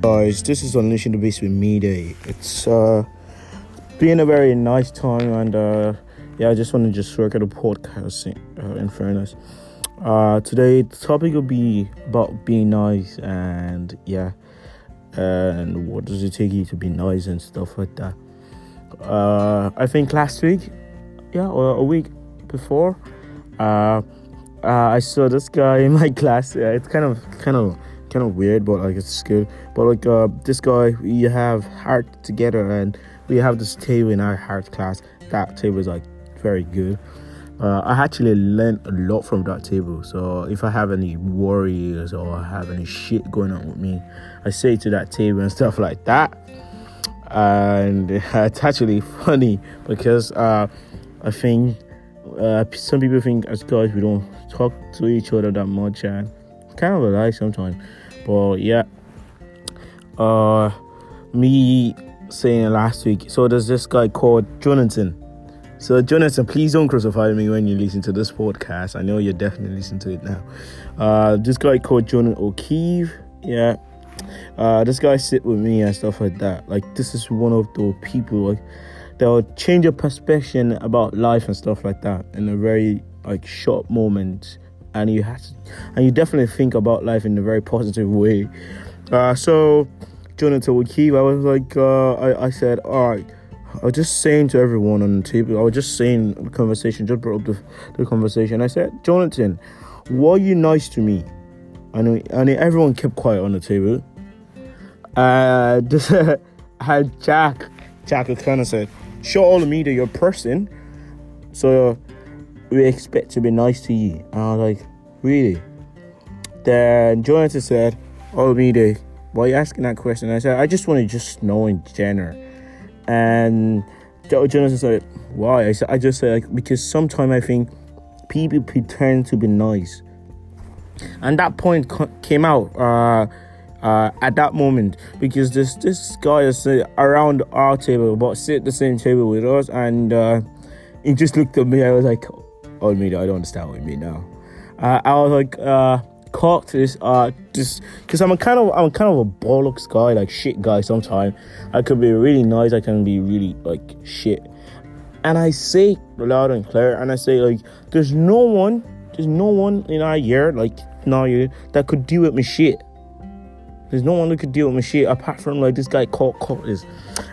Guys, this is Unleashing the Beast with me day. It's uh been a very nice time and uh yeah, I just want to just work at a podcast uh, in fairness. Uh today the topic will be about being nice and yeah and what does it take you to be nice and stuff like that. Uh I think last week, yeah, or a week before, uh uh, I saw this guy in my class. Uh, it's kind of kind of kind of weird, but like it's good. But like uh, this guy, we have heart together, and we have this table in our heart class. That table is like very good. Uh, I actually learned a lot from that table. So if I have any worries or I have any shit going on with me, I say to that table and stuff like that. And it's actually funny because uh, I think uh, some people think as guys we don't talk to each other that much, and kind of a lie sometimes. But yeah, uh, me saying last week. So there's this guy called Jonathan. So Jonathan, please don't crucify me when you listen to this podcast. I know you're definitely listening to it now. Uh, this guy called Jonathan O'Keefe. Yeah. Uh, this guy sit with me and stuff like that. Like this is one of the people like they'll change your perception about life and stuff like that in a very like short moment and you have to and you definitely think about life in a very positive way uh, so jonathan O'Keefe, i was like uh, I, I said all right I was just saying to everyone on the table, I was just saying the conversation, just brought up the, the conversation. I said, Jonathan, why are you nice to me? And, and everyone kept quiet on the table. Uh, this, had Jack, Jack kind of said, show all the media your person. So we expect to be nice to you. And I was like, really? Then Jonathan said, oh media, why are you asking that question? I said, I just want to just know in general. And Jonathan said, why? I said, I just said, like, because sometimes I think people pretend to be nice. And that point came out. Uh, uh, at that moment because this this guy is uh, around our table, but sit at the same table with us, and uh, he just looked at me. I was like, "Oh, me, I don't understand what you mean now." Uh, I was like, uh, "Caught this, uh, just because I'm a kind of I'm a kind of a bollocks guy, like shit guy. Sometimes I could be really nice, I can be really like shit." And I say loud and clear, and I say like, "There's no one, there's no one in our year, like now you that could deal with me shit." There's no one who could deal with my shit apart from like this guy called Curtis.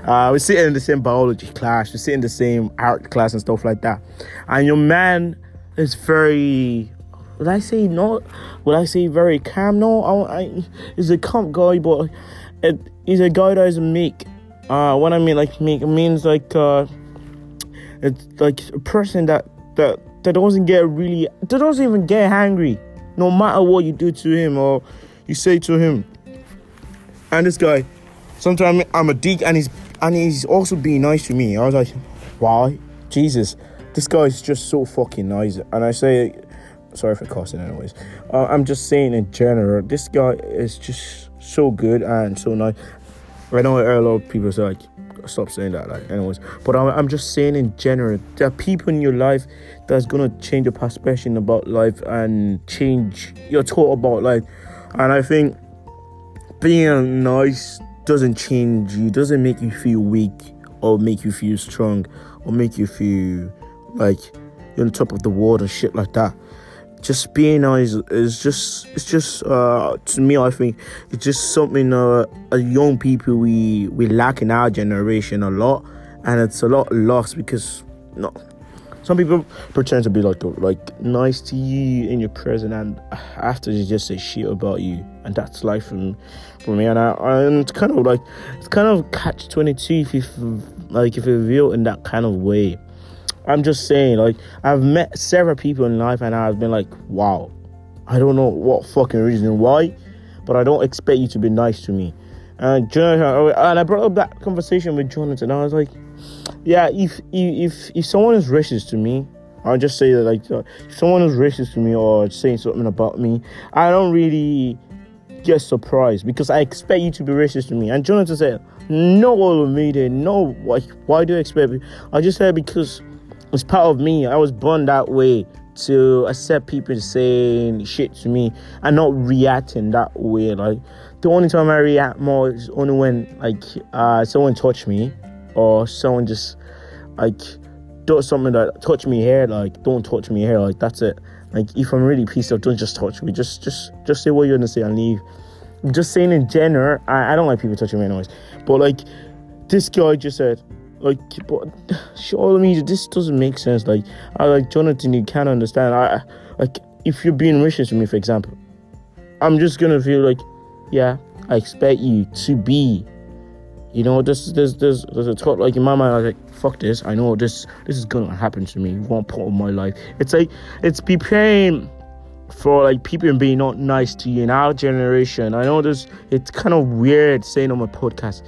Uh, we're sitting in the same biology class, we're sitting in the same art class and stuff like that. And your man is very, would I say not? Would I say very calm? No, I, I he's a calm guy, but it, he's a guy that is meek. Uh, what I mean like meek means like uh, it's like a person that that that doesn't get really that doesn't even get angry, no matter what you do to him or you say to him and this guy, sometimes I'm a dick, and he's and he's also being nice to me. I was like, why? Jesus, this guy is just so fucking nice. And I say, sorry for cussing, anyways. Uh, I'm just saying in general, this guy is just so good and so nice. I know a lot of people say like, stop saying that, like, anyways. But I'm, I'm just saying in general, there are people in your life that's gonna change your perception about life and change your thought about life. And I think being nice doesn't change you, doesn't make you feel weak or make you feel strong or make you feel like you're on top of the world and shit like that. Just being nice is just it's just uh, to me I think it's just something uh, as young people we we lack in our generation a lot and it's a lot lost because no some people pretend to be like like nice to you in your present, and after they just say shit about you, and that's life for, for me. And I and it's kind of like it's kind of catch twenty two if you like if you feel in that kind of way. I'm just saying, like I've met several people in life, and I've been like, wow, I don't know what fucking reason why, but I don't expect you to be nice to me. And Jonathan, and I brought up that conversation with Jonathan. I was like, yeah, if if if someone is racist to me, I'll just say that like uh, if someone is racist to me or saying something about me, I don't really get surprised because I expect you to be racist to me. And Jonathan said, "No, all of me, no. Why? Why do you expect me?" I just said because it's part of me. I was born that way to accept people saying shit to me and not reacting that way. Like the only time I react more is only when like uh someone touch me or someone just like does something that touch me here, like don't touch me here, like that's it. Like if I'm really pissed off, don't just touch me. Just just just say what you're gonna say and leave. Just saying in general, I, I don't like people touching me anyways. But like this guy just said, like, but surely me this doesn't make sense. Like, I like Jonathan, you can't understand. I like if you're being racist to me, for example, I'm just gonna feel like, yeah, I expect you to be. You know, this there's there's there's a thought like in my mind, I was like, fuck this. I know this this is gonna happen to me. One part of my life. It's like it's preparing for like people being not nice to you in our generation. I know this it's kind of weird saying on my podcast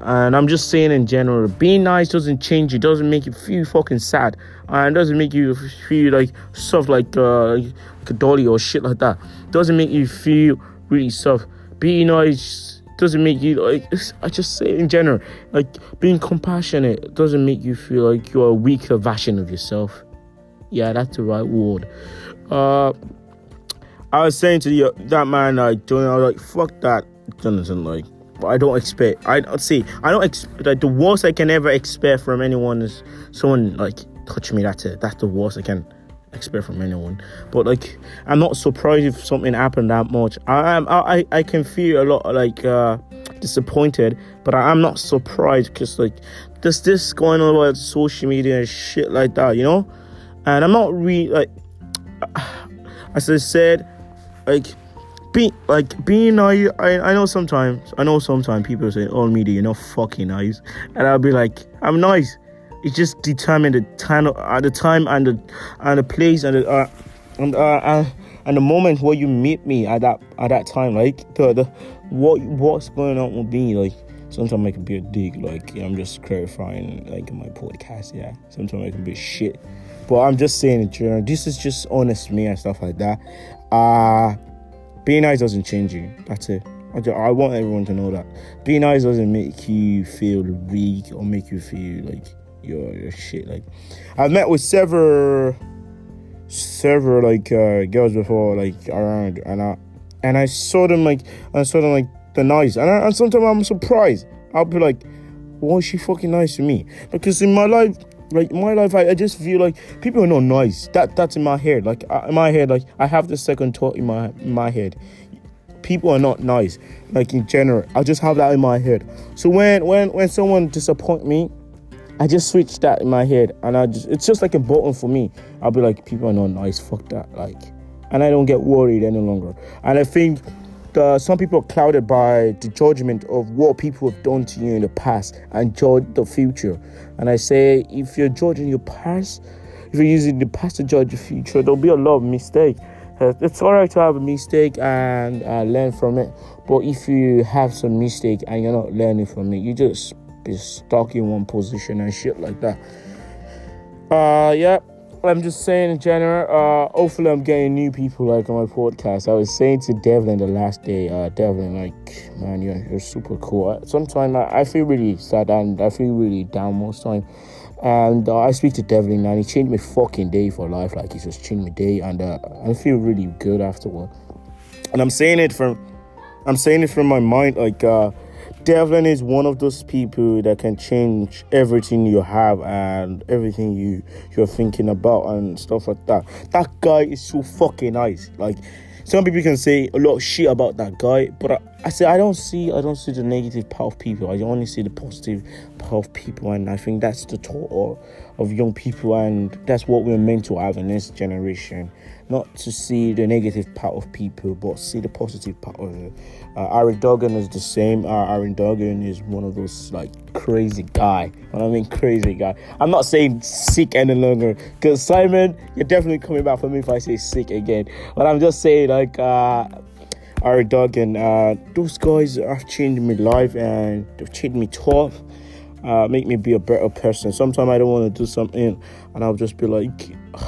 and I'm just saying in general, being nice doesn't change you, doesn't make you feel fucking sad, and doesn't make you feel like soft like, uh, like a dolly or shit like that. Doesn't make you feel really soft. Being nice doesn't make you like. I just say in general, like being compassionate doesn't make you feel like you're a weaker version of yourself. Yeah, that's the right word. Uh, I was saying to the, that man, like, doing, I was like, fuck that, Jonathan, like I don't expect. I don't see. I don't expect. Like, the worst I can ever expect from anyone is someone like touch me. That's it. That's the worst I can expect from anyone. But like, I'm not surprised if something happened that much. I am. I I can feel a lot like uh, disappointed, but I, am not surprised because like there's this going on about social media and shit like that, you know. And I'm not really like, as I said, like be like being nice. I, I know sometimes I know sometimes people say, "Oh, media, you're not fucking nice," and I'll be like, "I'm nice." It's just determined the time at uh, the time and the and the place and the uh, and uh, and the moment where you meet me at that at that time. Like the the what what's going on with me. Like sometimes I can be a dick. Like I'm just clarifying like in my podcast. Yeah, sometimes I can be shit. But I'm just saying This is just honest me and stuff like that. Uh being nice doesn't change you. That's it. I, just, I want everyone to know that. Being nice doesn't make you feel weak or make you feel like you're, you're shit. Like I've met with several several like uh, girls before, like around, and I and I saw them like I saw them like the nice, and, I, and sometimes I'm surprised. I'll be like, why is she fucking nice to me? Because in my life, like my life, I, I just feel like people are not nice. That that's in my head. Like in my head, like I have the second thought in my in my head. People are not nice. Like in general, I just have that in my head. So when when when someone disappoint me, I just switch that in my head, and I just it's just like a button for me. I'll be like, people are not nice. Fuck that. Like, and I don't get worried any longer. And I think some people are clouded by the judgment of what people have done to you in the past and judge the future. And I say, if you're judging your past, if you're using the past to judge the future, there'll be a lot of mistake. Uh, it's all right to have a mistake and uh, learn from it, but if you have some mistake and you're not learning from it, you just be stuck in one position and shit like that. Uh, yeah. I'm just saying in general, uh, hopefully I'm getting new people like on my podcast. I was saying to Devlin the last day, uh, Devlin, like, man, you're, you're super cool. Sometimes I, I feel really sad and I feel really down most time. And uh, I speak to Devlin and he changed my fucking day for life. Like, he just changed my day and uh, I feel really good afterward. And I'm saying it from, I'm saying it from my mind, like, uh, Devlin is one of those people that can change everything you have and everything you you're thinking about and stuff like that. That guy is so fucking nice. Like some people can say a lot of shit about that guy, but I, I say I don't see I don't see the negative part of people. I only see the positive part of people, and I think that's the thought of, young people, and that's what we're meant to have in this generation not to see the negative part of people, but see the positive part of it. Uh, Aaron Duggan is the same. Uh, Aaron Duggan is one of those like crazy guy. When I mean crazy guy, I'm not saying sick any longer. Cause Simon, you're definitely coming back for me if I say sick again. But I'm just saying like. Uh, Aaron Duggan, uh, those guys have changed my life and they've changed me tough, uh, make me be a better person. Sometimes I don't want to do something and I'll just be like,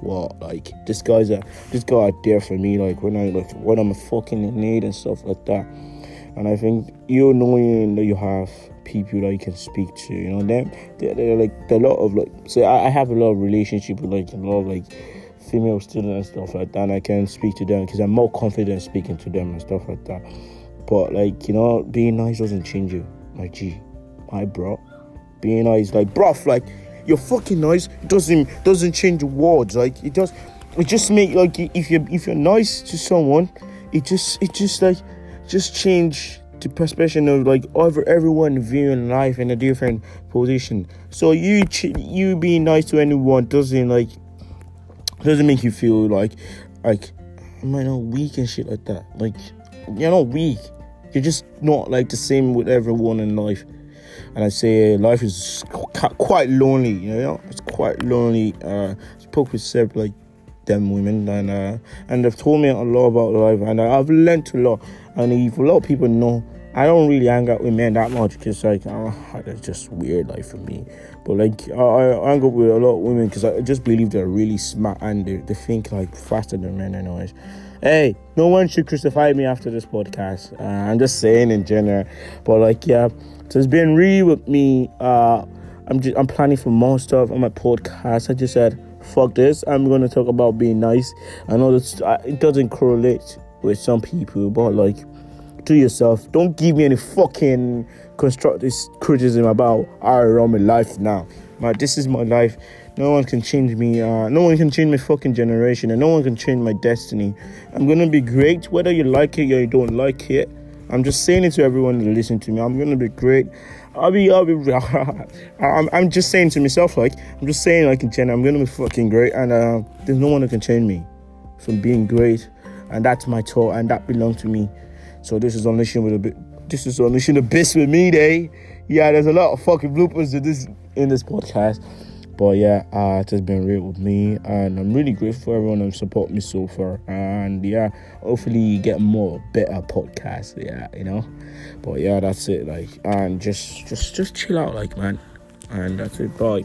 what like this guy's a this guy out there for me like when I like when I'm fucking in need and stuff like that. And I think you knowing that you have people that you can speak to, you know, them they're, they're like a lot of like so I, I have a lot of relationship with like a lot of like female students and stuff like that, and I can speak to them because I'm more confident speaking to them and stuff like that. But like you know, being nice doesn't change you, my G, my bro. Being nice, like bruv, like you're fucking nice It doesn't doesn't change words. Like it does, it just make like if you if you're nice to someone, it just it just like just change the perspective of like over everyone viewing life in a different position. So you you being nice to anyone doesn't like doesn't make you feel like like am I not weak and shit like that. Like you're not weak. You're just not like the same with everyone in life. And I say life is quite lonely. You know, it's quite lonely. Uh, I spoke with several like them women and uh, and they've told me a lot about life and I've learned a lot. And if a lot of people know I don't really hang out with men that much because like oh, just weird like for me. But like I, I hang out with a lot of women because I just believe they're really smart and they, they think like faster than men anyways. Hey, no one should crucify me after this podcast. Uh, I'm just saying in general. But like yeah, so it's been real with me. Uh, I'm just I'm planning for more stuff on my podcast. I just said fuck this. I'm gonna talk about being nice. I know that uh, it doesn't correlate with some people, but like to yourself. Don't give me any fucking constructive criticism about how I run my life now. My, this is my life. No one can change me. Uh, no one can change my fucking generation, and no one can change my destiny. I'm gonna be great, whether you like it or you don't like it. I'm just saying it to everyone that listen to me. I'm gonna be great. I'll be, I'll be. I'm, I'm just saying to myself, like, I'm just saying, like, in general, I'm gonna be fucking great, and uh, there's no one that can change me from being great, and that's my tour, and that belongs to me. So this is Unleashing with a bit. This is Unleashing the Best with me day. Yeah, there's a lot of fucking bloopers in this in this podcast. But yeah, uh, it has been real with me, and I'm really grateful for everyone who support me so far. And yeah, hopefully you get more better podcasts. Yeah, you know. But yeah, that's it. Like, and just just just chill out, like man. And that's it. Bye.